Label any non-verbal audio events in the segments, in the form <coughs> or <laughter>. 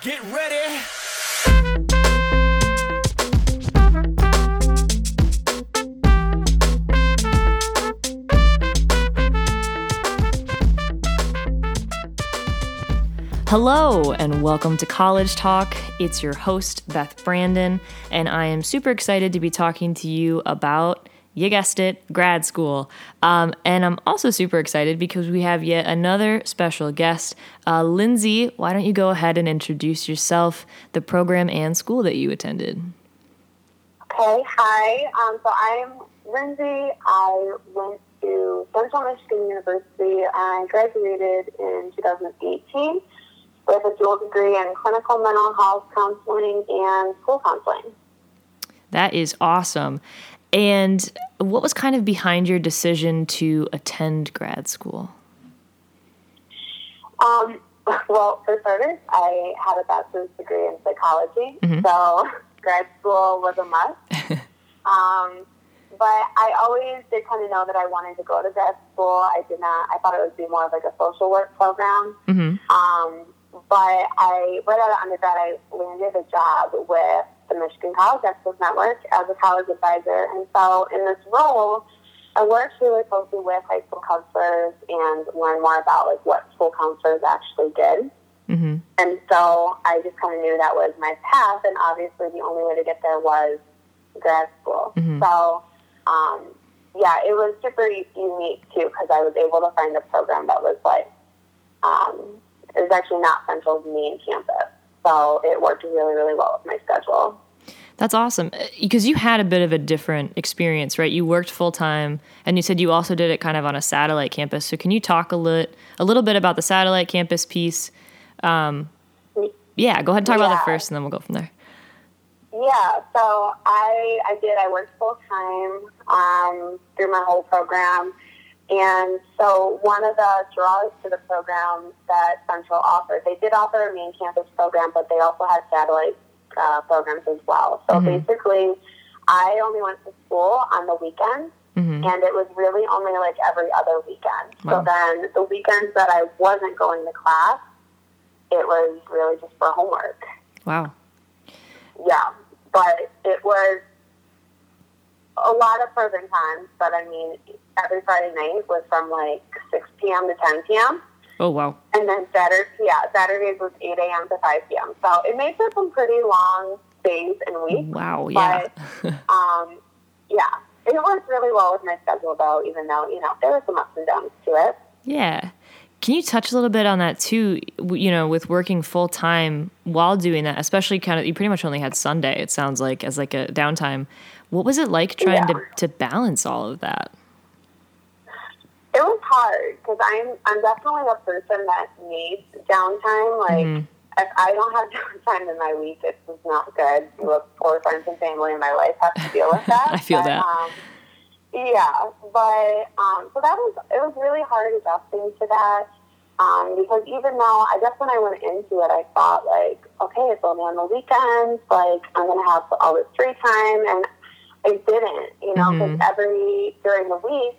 Get ready. Hello, and welcome to College Talk. It's your host, Beth Brandon, and I am super excited to be talking to you about, you guessed it, grad school. Um, and I'm also super excited because we have yet another special guest. Uh, Lindsay, why don't you go ahead and introduce yourself, the program, and school that you attended? Okay, hi. Um, so I'm Lindsay. I went to Central Michigan University. I graduated in 2018 with a dual degree in clinical mental health counseling and school counseling. That is awesome. And what was kind of behind your decision to attend grad school? Um, well, for starters, I had a bachelor's degree in psychology, so <laughs> grad school was a must. <laughs> um, but I always did kind of know that I wanted to go to grad school. I did not. I thought it would be more of like a social work program. Mhm. Um, but I right out of undergrad, I landed a job with the Michigan College Access Network as a college advisor, and so in this role, I worked really closely with high school counselors and learned more about like what school counselors actually did. hmm And so I just kind of knew that was my path, and obviously the only way to get there was grad school. Mhm. So, um, yeah, it was super unique too because I was able to find a program that was like, um, it was actually not central main campus, so it worked really, really well with my schedule. That's awesome because you had a bit of a different experience, right? You worked full time, and you said you also did it kind of on a satellite campus. So, can you talk a lit a little bit about the satellite campus piece? Um, yeah, go ahead and talk about that first, and then we'll go from there. Yeah, so I I did. I worked full time um, through my whole program, and so one of the draws to the program that Central offered, they did offer a main campus program, but they also had satellite uh, programs as well. So Mhm. basically, I only went to school on the weekends, hmm and it was really only like every other weekend. Wow. So then the weekends that I wasn't going to class, it was really just for homework. Wow. Yeah, but it was a lot of and cons. But I mean, every Friday night was from like 6 p.m. to 10 p.m. Oh wow. And then Saturday, yeah, Saturdays was 8 a.m. to 5 p.m. So it made for some pretty long days and weeks. Wow. Yeah. Um, yeah, it worked really well with my schedule, though, even though, you know, there were some ups and downs to it. yeah. Can you touch a little bit on that too? You know, with working full time while doing that, especially kind of, you pretty much only had Sunday. It sounds like as like a downtime. What was it like trying Yeah. to to balance all of that? It was hard because I'm I'm definitely a person that needs downtime. Like Mhm. if I don't have <laughs> downtime in my week, it's just not good. The poor friends and family in my life have to deal with <laughs> that. I feel But, that. Um, yeah, but um, so that was it was really hard adjusting to that. Um, because even though I guess when I went into it, I thought like, okay, it's only on the weekends. Like I'm gonna have all this free time, and I didn't. You know, because Mhm. every during the week.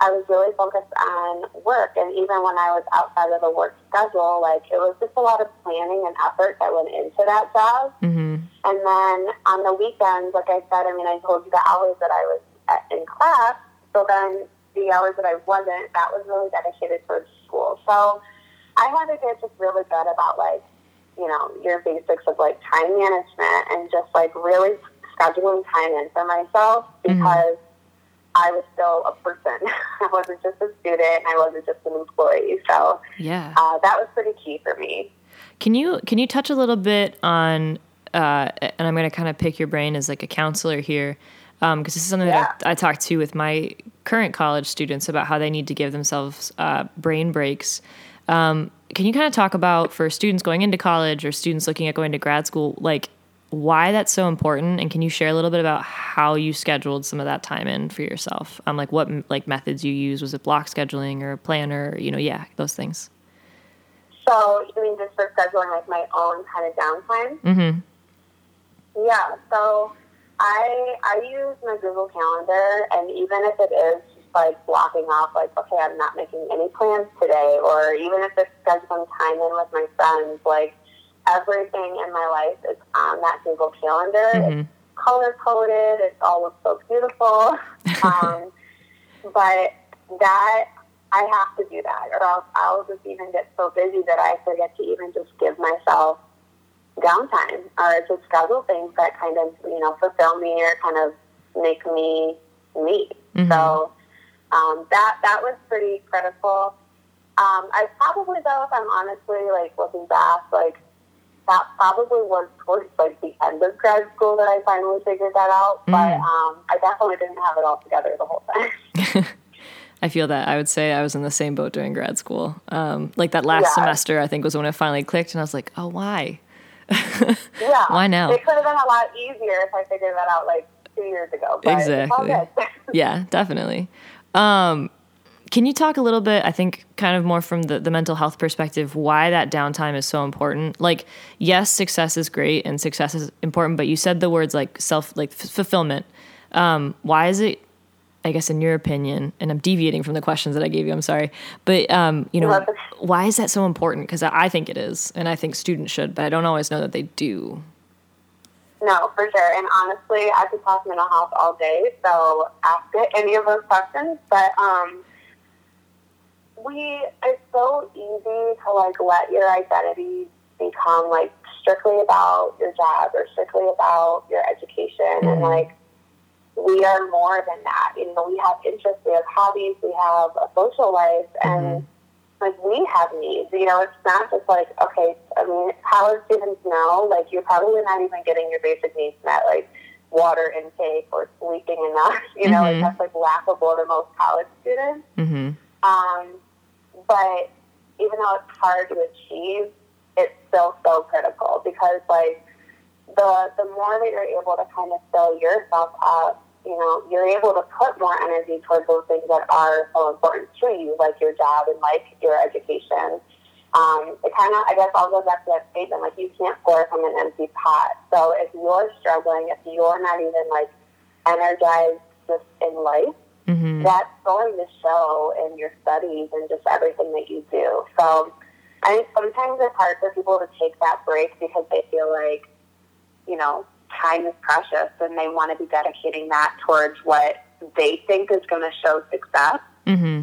I was really focused on work, and even when I was outside of the work schedule, like it was just a lot of planning and effort that went into that job. hmm And then on the weekends, like I said, I mean, I told you the hours that I was at, in class. So then the hours that I wasn't, that was really dedicated towards school. So I had to get just really good about like, you know, your basics of like time management and just like really scheduling time in for myself Mhm. because I was still a person. <laughs> I wasn't just a student. I wasn't just an employee. So Yeah. uh, that was pretty key for me. Can you can you touch a little bit on uh, and I'm going to kind of pick your brain as like a counselor here because this is something that I, I talk to with my current college students about how they need to give themselves uh, brain breaks. Um, can you kind of talk about for students going into college or students looking at going to grad school, like why that's so important, and can you share a little bit about how you scheduled some of that time in for yourself? Um, like what like methods you use? Was it block scheduling or a planner? You know, yeah, those things. So you mean just for scheduling like my own kind of downtime? Mm-hmm. Yeah. So I I use my Google Calendar, and even if it is just like blocking off, like okay, I'm not making any plans today, or even if it's scheduling time in with my friends, like everything in my life is on that Google Calendar. Mhm. It's color coded. It all looks so beautiful. <laughs> Um, but that I have to do that, or else I'll just even get so busy that I forget to even just give myself downtime or to schedule things that kind of you know fulfill me or kind of make me me. Mhm. So um, that that was pretty critical. Um, I probably though, if I'm honestly like looking back, like that probably was towards like the end of grad school that I finally figured that out. But Mm. um, I definitely didn't have it all together the whole time. <laughs> I feel that. I would say I was in the same boat during grad school. Um, like that last Yeah. semester, I think was when it finally clicked, and I was like, oh, why? <laughs> yeah, Why now? It could have been a lot easier if I figured that out like two years ago. But Exactly. <laughs> yeah, definitely. Um, can you talk a little bit, I think, kind of more from the, the mental health perspective, why that downtime is so important? Like, yes, success is great and success is important, but you said the words like self, like f- fulfillment. Um, why is it, I guess, in your opinion, and I'm deviating from the questions that I gave you, I'm sorry, but, um, you know, No, why is that so important? Because I I think it is, and I think students should, but I don't always know that they do. No, for sure. And honestly, I could talk mental health all day, so ask it any of those questions. But um, we it's so easy to like let your identity become like strictly about your job or strictly about your education, and Mhm. like we are more than that. You know, we have interests, we have hobbies, we have a social life, and like we have needs. You know, it's not just like okay. I mean, college students know like you're probably not even getting your basic needs met, like water intake or sleeping enough. <laughs> You know, Mhm. like that's like laughable to most college students. Mm-hmm. Um, but even though it's hard to achieve, it's still so critical because like the the more that you're able to kind of fill yourself up, you know, you're able to put more energy towards those things that are so important to you, like your job and like your education. Um, it kind of, I guess, I'll go back to that statement. Like you can't pour from an empty pot. So if you're struggling, if you're not even like energized just in life, Mm-hmm. that's going to show in your studies and just everything that you do. So I think sometimes it's hard for people to take that break because they feel like, you know, time is precious and they want to be dedicating that towards what they think is going to show success. Mm-hmm.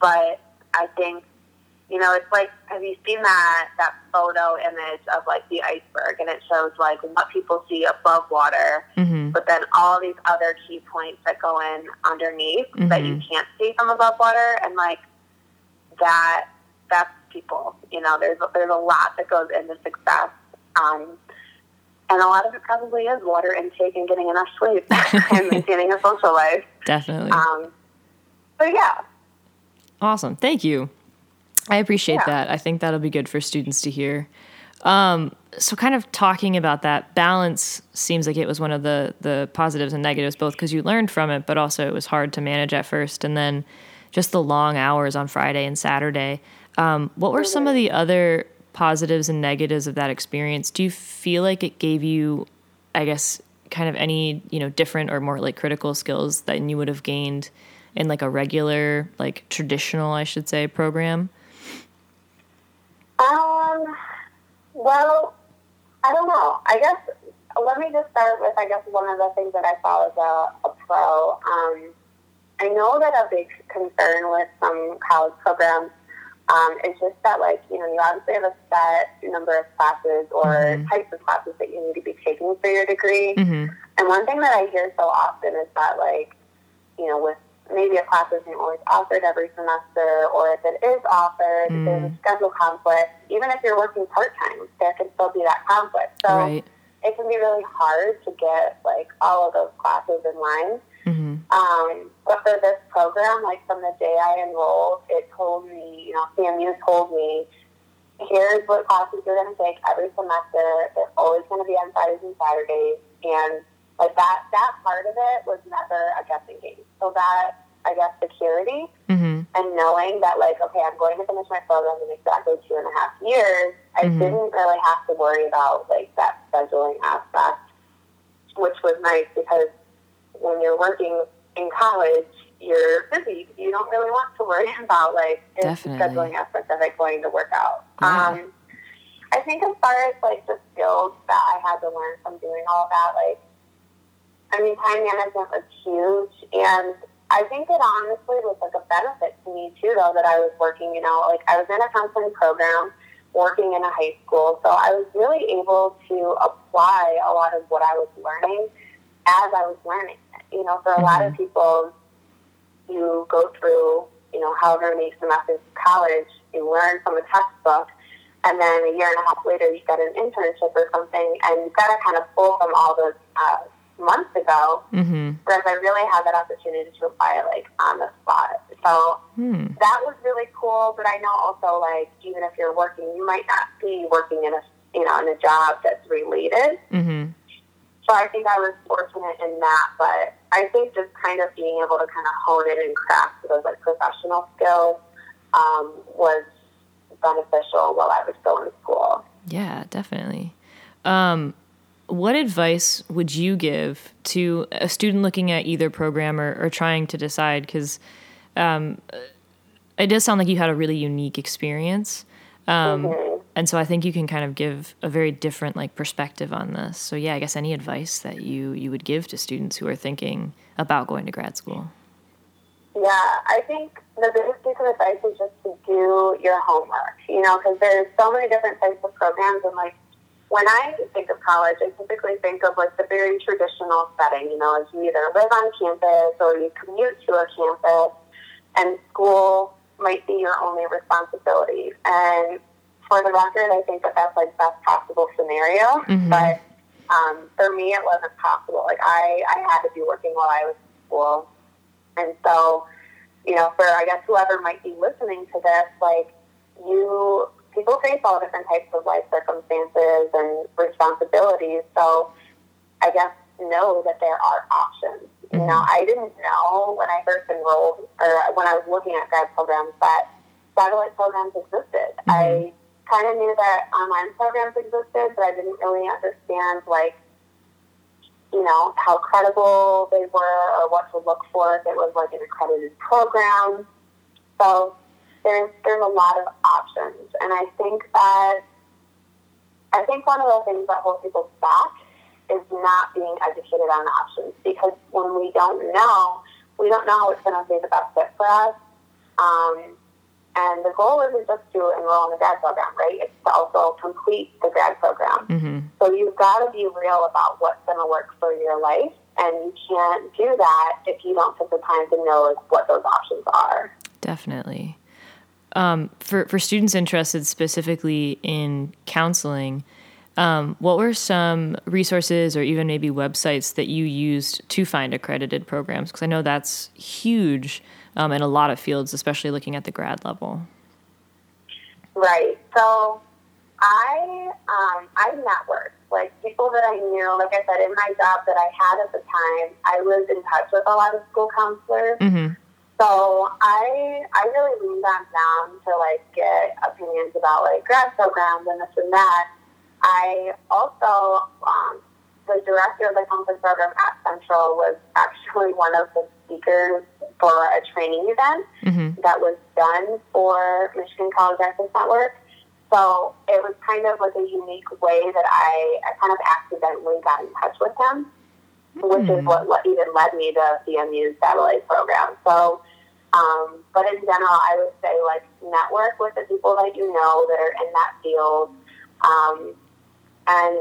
But I think, you know, it's like, have you seen that, that photo image of like the iceberg and it shows like what people see above water Mm-hmm. but then all these other key points that go in underneath that you can't see from above water, and like that, that's people. You know, there's there's a lot that goes into success, um, and a lot of it probably is water intake and getting enough sleep <laughs> and maintaining a social life. <laughs> Definitely. Um, but yeah, Awesome. Thank you. I appreciate Yeah. that. I think that'll be good for students to hear. Um, so, kind of talking about that balance seems like it was one of the the positives and negatives, both because you learned from it, but also it was hard to manage at first, and then just the long hours on Friday and Saturday. Um, what were some of the other positives and negatives of that experience? Do you feel like it gave you, I guess, kind of any you know different or more like critical skills that you would have gained in like a regular, like traditional, I should say, program? Um, well, I don't know. I guess let me just start with I guess one of the things that I saw as a, a pro. Um, I know that a big concern with some college programs um, is just that like you know you obviously have a set number of classes or Mhm. types of classes that you need to be taking for your degree. Mm-hmm. And one thing that I hear so often is that, like, with maybe a class isn't always offered every semester, or if it is offered, Mm. there's a schedule conflict. Even if you're working part time, there can still be that conflict. So right. it can be really hard to get like all of those classes in line. Mm-hmm. Um, but for this program, like from the day I enrolled, it told me, you know, CMU told me, here's what classes you're going to take every semester. They're always going to be on Fridays and Saturdays. And like that, that part of it was never a guessing game. So that, I guess, security Mm-hmm. and knowing that like, okay, I'm going to finish my program in exactly two and a half years, I Mhm. didn't really have to worry about like that scheduling aspect, which was nice because when you're working in college, you're busy. You don't really want to worry <laughs> about like the scheduling aspect of it going to work out. Yeah. Um, I think as far as like the skills that I had to learn from doing all that, like, I mean, time management was huge, and I think it honestly was like a benefit to me too, though, that I was working. You know, like I was in a counseling program, working in a high school, so I was really able to apply a lot of what I was learning as I was learning. You know, for a mm-hmm. lot of mm-hmm. people, you go through, you know, however many semesters of college, you learn from a textbook and then a year and a half later you get an internship or something, and you've got to kind of pull from all those uh, months ago. Mm-hmm. Whereas I really had that opportunity to apply like on the spot. So hmm. that was really cool. But I know also like even if you're working, you might not be working in a you know in a job that's related. Mm-hmm. So I think I was fortunate in that, but I think just kind of being able to kind of hone it and craft those like professional skills um, was beneficial while I was still in school. Yeah, definitely. Um, what advice would you give to a student looking at either program or, or trying to decide? Because um, it does sound like you had a really unique experience. Um, mm-hmm. And so I think you can kind of give a very different like perspective on this. So yeah, I guess any advice that you you would give to students who are thinking about going to grad school. Yeah, I think the biggest piece of advice is just to do your homework, you know, because there's so many different types of programs. And like when I think of college, I typically think of like the very traditional setting, you know, as you either live on campus or you commute to a campus and school might be your only responsibility. And for the record, I think that that's like best possible scenario. Mm-hmm. But um, for me, it wasn't possible. Like I, I had to be working while I was in school. And so, you know, for I guess whoever might be listening to this, like you, people face all different types of life circumstances and responsibilities. So I guess know that there are options. Mm-hmm. You know, I didn't know when I first enrolled or when I was looking at grad programs that satellite programs existed. Mm-hmm. I kind of knew that online programs existed, but I didn't really understand like you know, how credible they were or what to look for if it was like an accredited program. So there's there's a lot of options, and I think that I think one of the things that holds people back is not being educated on options because when we don't know, we don't know what's going to be the best fit for us. Um, and the goal isn't just to enroll in the grad program, right? It's to also complete the grad program. Mm-hmm. So you've got to be real about what's going to work for your life. And you can't do that if you don't take the time to know what those options are. Definitely. Um, for, for students interested specifically in counseling, um, what were some resources or even maybe websites that you used to find accredited programs? Because I know that's huge um, in a lot of fields, especially looking at the grad level. Right. So I um, I networked like people that I knew. Like I said, in my job that I had at the time, I was in touch with a lot of school counselors. Mm-hmm. So I I really leaned on them to like get opinions about like grad programs and this and that. I also um, the director of the counseling program at Central was actually <laughs> one of the speakers for a training event mm-hmm. that was done for Michigan College Access Network. So it was kind of like a unique way that I, I kind of accidentally got in touch with him, mm-hmm. which is what, what even led me to CMU's satellite program. So, um, but in general, I would say like network with the people that you know that are in that field, um, and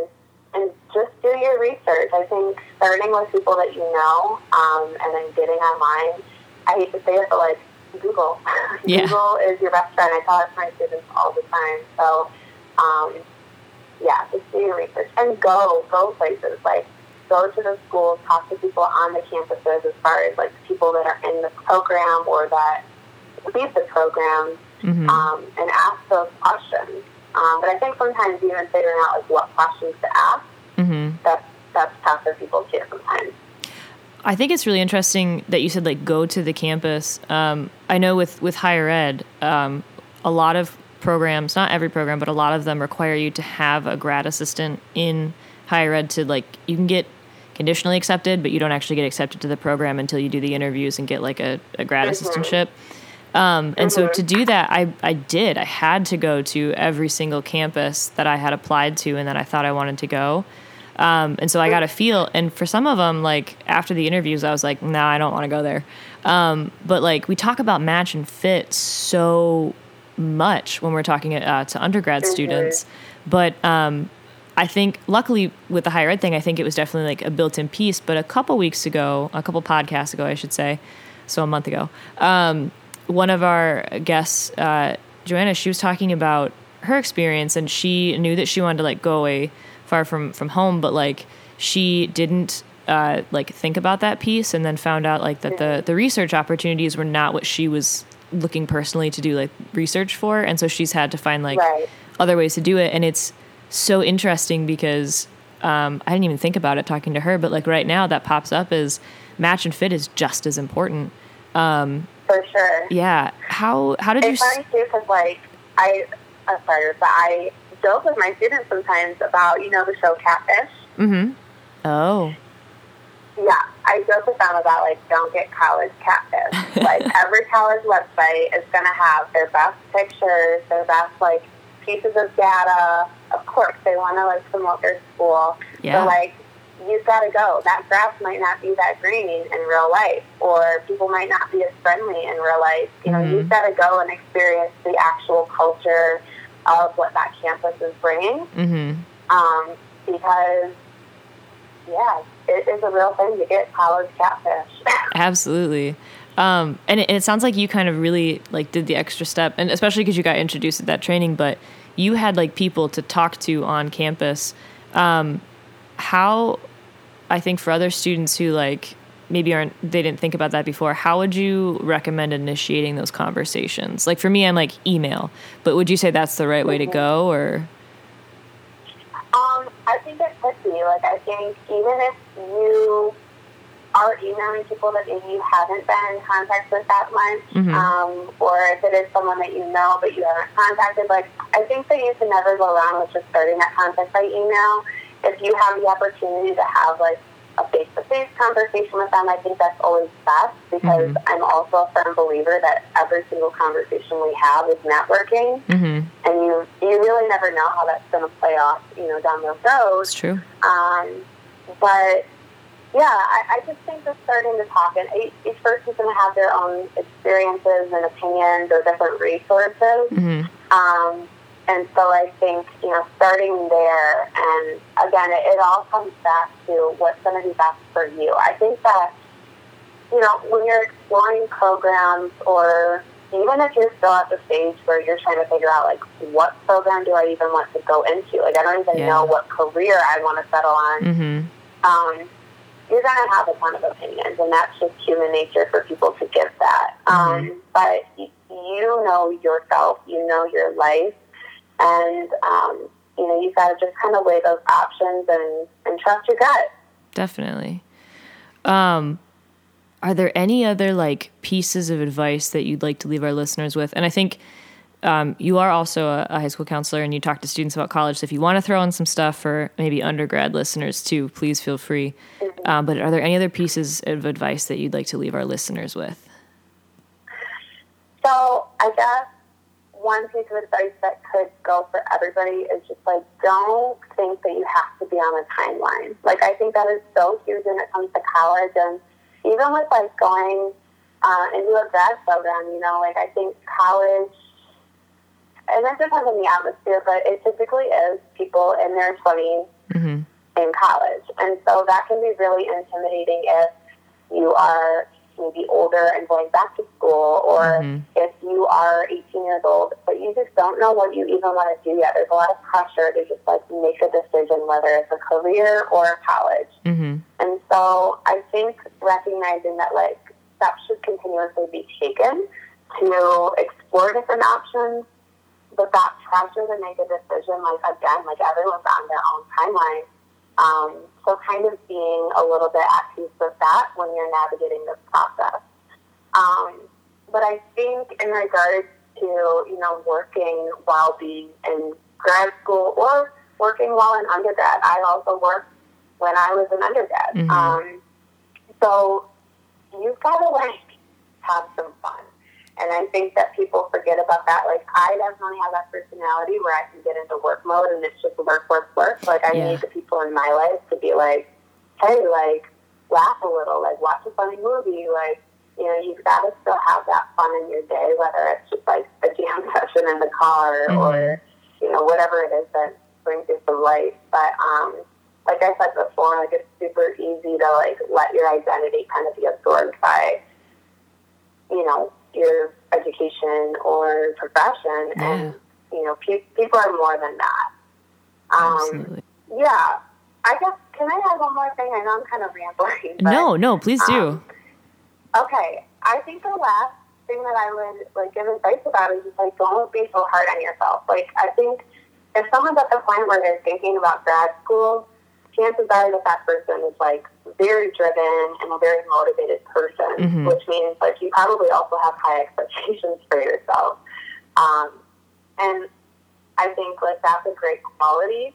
and just do your research. I think starting with people that you know, um, and then getting online. I hate to say it, but like Google. <laughs> Yeah. Google is your best friend. I tell it to my students all the time. So, um, yeah, just do your research and go, go places. Like, go to the schools, talk to people on the campuses as far as like people that are in the program or that lead the program, mm-hmm. um, and ask those questions. Um, but I think sometimes even figuring out like what questions to ask, mm-hmm. that's that's tough for people too sometimes. I think it's really interesting that you said like go to the campus. Um, I know with with higher ed, um, a lot of programs, not every program, but a lot of them require you to have a grad assistant in higher ed to like you can get conditionally accepted, but you don't actually get accepted to the program until you do the interviews and get like a, a grad mm-hmm. assistantship. Um, and so to do that, I, I did. I had to go to every single campus that I had applied to and that I thought I wanted to go. Um, and so I got a feel. And for some of them, like after the interviews, I was like, no, nah, I don't want to go there. Um, but like we talk about match and fit so much when we're talking uh, to undergrad mm-hmm. students. But um, I think, luckily, with the higher ed thing, I think it was definitely like a built in piece. But a couple weeks ago, a couple podcasts ago, I should say, so a month ago, um, one of our guests, uh, Joanna, she was talking about her experience and she knew that she wanted to like go away far from from home, but like she didn't uh, like think about that piece and then found out like that the the research opportunities were not what she was looking personally to do like research for and so she's had to find like right. other ways to do it and it's so interesting because um, I didn't even think about it talking to her but like right now that pops up as match and fit is just as important. Um, for sure. Yeah. How how did it's you it's funny too because like I I'm sorry but I joke with my students sometimes about you know the show Catfish? Mm-hmm. Oh. Yeah, I joke with them about like don't get college catfish. <laughs> like every college website is going to have their best pictures, their best like pieces of data. Of course, they want to like promote their school. Yeah. like you've got to go. That grass might not be that green in real life, or people might not be as friendly in real life. You know, mm-hmm. you've got to go and experience the actual culture of what that campus is bringing. Mm-hmm. Um, because yeah, it is a real thing to get college catfish. <coughs> Absolutely. Um, and it, it, sounds like you kind of really like did the extra step, and especially because you got introduced to that training, but you had like people to talk to on campus. Um, how, I think for other students who like maybe aren't they didn't think about that before, how would you recommend initiating those conversations? Like for me, I'm like email, but would you say that's the right way to go, or? Um, I think it could be. Like, I think even if you are emailing people that maybe you haven't been in contact with that much, mm-hmm. um, or if it is someone that you know but you haven't contacted, like, I think that you can never go wrong with just starting that contact by email. If you have the opportunity to have, like, a face-to-face conversation with them, I think that's always best because mm-hmm. I'm also a firm believer that every single conversation we have is networking, mm-hmm. and you you really never know how that's going to play off, you know, down the road. It's true. Um, but yeah, I, I just think that starting to talk, and each, each person's going to have their own experiences and opinions or different resources. Mm-hmm. Um, and so I think, you know, starting there, and again, it, it all comes back to what's going to be best for you. I think that, you know, when you're exploring programs or even if you're still at the stage where you're trying to figure out, like, what program do I even want to go into? Like, I don't even yeah. know what career I want to settle on. Mm-hmm. Um, you're going to have a ton of opinions, and that's just human nature for people to give that. Mm-hmm. Um, but you know yourself, you know your life, and um, you know you've got to just kind of weigh those options and and trust your gut. Definitely. Um, are there any other like pieces of advice that you'd like to leave our listeners with? And I think um, you are also a, a, high school counselor and you talk to students about college. So if you want to throw in some stuff for maybe undergrad listeners too, please feel free. Mm-hmm. Um, but are there any other pieces of advice that you'd like to leave our listeners with? So I guess one piece of advice that could go for everybody is just like don't think that you have to be on a timeline. Like I think that is so huge when it comes to college and even with like going uh, into a grad program, you know, like I think college and it depends on the atmosphere, but it typically is people in their 20s mm-hmm. In college. And so that can be really intimidating if you are maybe older and going back to school, or mm-hmm. if you are 18 years old, but you just don't know what you even want to do yet. There's a lot of pressure to just like make a decision whether it's a career or a college. Mm-hmm. And so I think recognizing that like steps should continuously be taken to explore different options, but that pressure to make a decision, like again, like everyone's on their own timeline um, so kind of being a little bit at peace with that when you're navigating this process. Um, but I think in regards to, you know, working while being in grad school or working while in undergrad, I also worked when I was an undergrad. Mm-hmm. Um, so you've got to like have some fun. and I think that people forget that. Like, I definitely have that personality where I can get into work mode and it's just work, work, work. Like, I yeah. need the people in my life to be like, hey, like, laugh a little, like, watch a funny movie, like, you know, you've got to still have that fun in your day, whether it's just like a jam <laughs> session in the car mm-hmm. or, you know, whatever it is that brings you some life. But, um, like I said before, like it's super easy to like let your identity kind of be absorbed by, you know, your education or profession, yeah. and you know, pe- people are more than that. Um, Absolutely. Yeah, I guess. Can I add one more thing? I know I'm kind of rambling. But, no, no, please do. Um, okay, I think the last thing that I would like give advice about is just like don't be so hard on yourself. Like I think if someone's at the point where they're thinking about grad school, chances are that that person is like very driven and a very motivated person, mm-hmm. which means like you probably also have high expectations for yourself. Um, and I think like that's a great quality.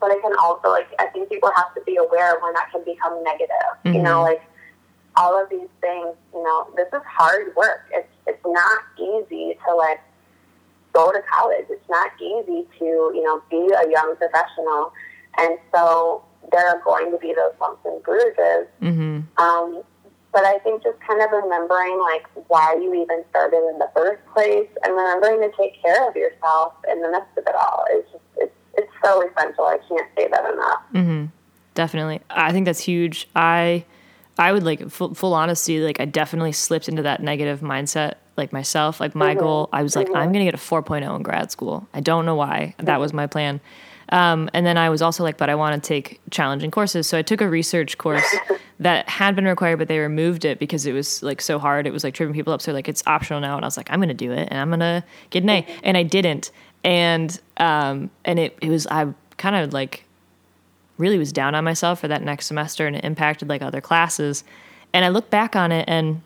But it can also like I think people have to be aware when that can become negative. Mm-hmm. You know, like all of these things, you know, this is hard work. It's it's not easy to like go to college. It's not easy to, you know, be a young professional and so there are going to be those bumps and bruises. Mm-hmm. Um, but I think just kind of remembering like why you even started in the first place and remembering to take care of yourself in the midst of it all is just, it's, it's so essential. I can't say that enough. Mm-hmm. Definitely. I think that's huge. I, I would like full, full honesty, like I definitely slipped into that negative mindset like myself. Like my mm-hmm. goal, I was like, mm-hmm. I'm going to get a 4.0 in grad school. I don't know why. That was my plan. Um, and then I was also like, but I want to take challenging courses. So I took a research course <laughs> that had been required, but they removed it because it was like so hard. It was like tripping people up. So like, it's optional now. And I was like, I'm going to do it and I'm going to get an A. And I didn't. And, um, and it, it was, I kind of like really was down on myself for that next semester and it impacted like other classes. And I look back on it and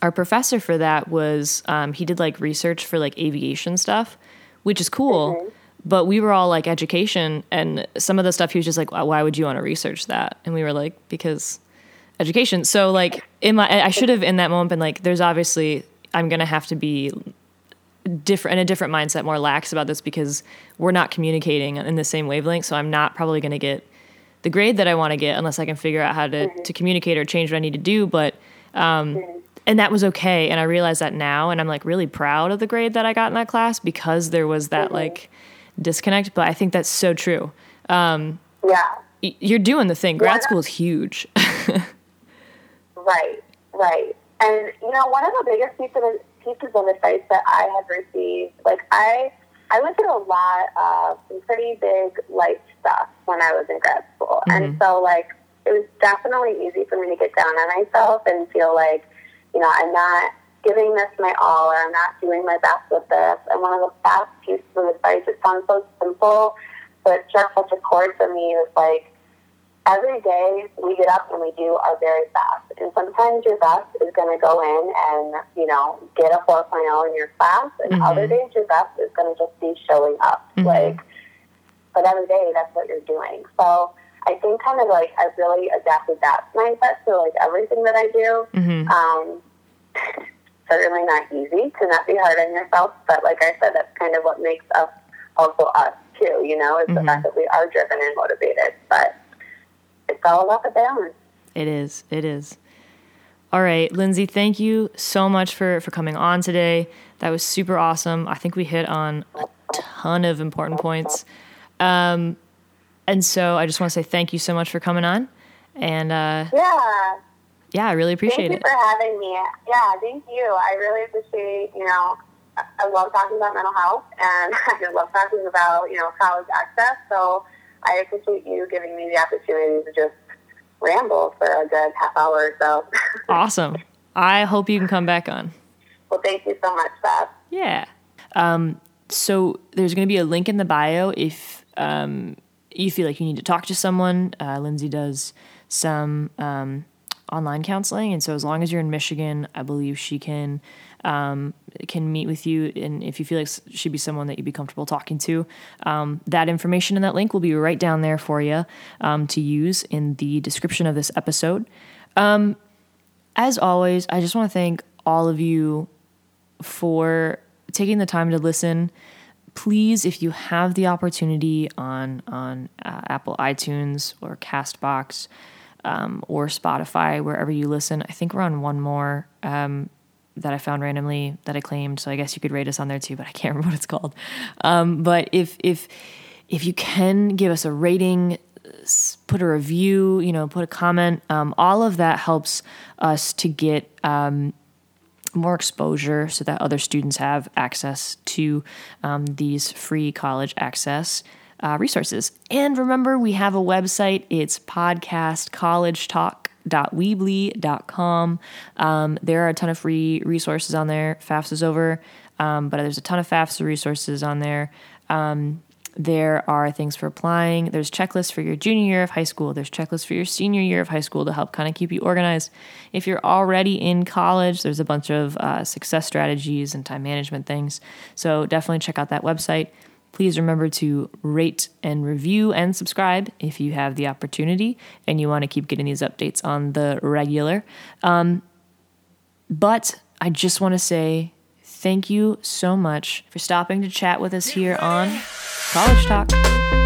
our professor for that was, um, he did like research for like aviation stuff, which is cool. Mm-hmm but we were all like education and some of the stuff he was just like why would you want to research that? And we were like because education. So like in my i should have in that moment been like there's obviously i'm gonna have to be different in a different mindset more lax about this because we're not communicating in the same wavelength so i'm not probably gonna get the grade that i want to get unless i can figure out how to, to communicate or change what i need to do but um, and that was okay and i realize that now and i'm like really proud of the grade that i got in that class because there was that mm-hmm. like disconnect, but I think that's so true. Um, yeah. you're doing the thing. Grad school is huge. <laughs> right, right. And, you know, one of the biggest pieces of, pieces of advice that I have received, like, I, I went through a lot of some pretty big life stuff when I was in grad school. Mm-hmm. And so, like, it was definitely easy for me to get down on myself and feel like, you know, I'm not giving this my all or I'm not doing my best with this. And one of the best pieces of advice, it sounds so simple, but struck such a chord for me is like, every day we get up and we do our very best. And sometimes your best is going to go in and, you know, get a 4.0 in your class. And mm-hmm. other days your best is going to just be showing up. Mm-hmm. Like, but every day that's what you're doing. So I think kind of like I've really adapted that mindset to like everything that I do. Mm-hmm. Um, <laughs> certainly not easy to not be hard on yourself. But like I said, that's kind of what makes us also us too, you know, is mm-hmm. the fact that we are driven and motivated. But it's all about the balance. It is. It is. All right, Lindsay, thank you so much for, for coming on today. That was super awesome. I think we hit on a ton of important points. Um, and so I just want to say thank you so much for coming on. And uh, yeah, yeah, I really appreciate thank it. Thank you for having me. Yeah, thank you. I really appreciate, you know, I love talking about mental health and <laughs> I love talking about, you know, college access. So I appreciate you giving me the opportunity to just ramble for a good half hour or so. <laughs> awesome. I hope you can come back on. Well, thank you so much, Beth. Yeah. Um, so there's going to be a link in the bio if um, you feel like you need to talk to someone. Uh, Lindsay does some um, online counseling, and so as long as you're in Michigan, I believe she can um, can meet with you, and if you feel like she'd be someone that you'd be comfortable talking to, um, that information and that link will be right down there for you um, to use in the description of this episode. Um, as always, I just want to thank all of you for taking the time to listen. Please, if you have the opportunity on on uh, Apple iTunes or Castbox um, or Spotify, wherever you listen, I think we're on one more um, that I found randomly that I claimed. So I guess you could rate us on there too, but I can't <laughs> remember what it's called. Um, but if if if you can give us a rating, put a review, you know, put a comment, um, all of that helps us to get um, more exposure so that other students have access to um, these free college access uh, resources. And remember, we have a website. It's podcastcollegetalk.weebly.com. Um, there are a ton of free resources on there. FAFSA over, um, but there's a ton of FAFSA resources on there. Um, there are things for applying. There's checklists for your junior year of high school. There's checklists for your senior year of high school to help kind of keep you organized. If you're already in college, there's a bunch of uh, success strategies and time management things. So definitely check out that website. Please remember to rate and review and subscribe if you have the opportunity and you want to keep getting these updates on the regular. Um, but I just want to say thank you so much for stopping to chat with us here on College Talk.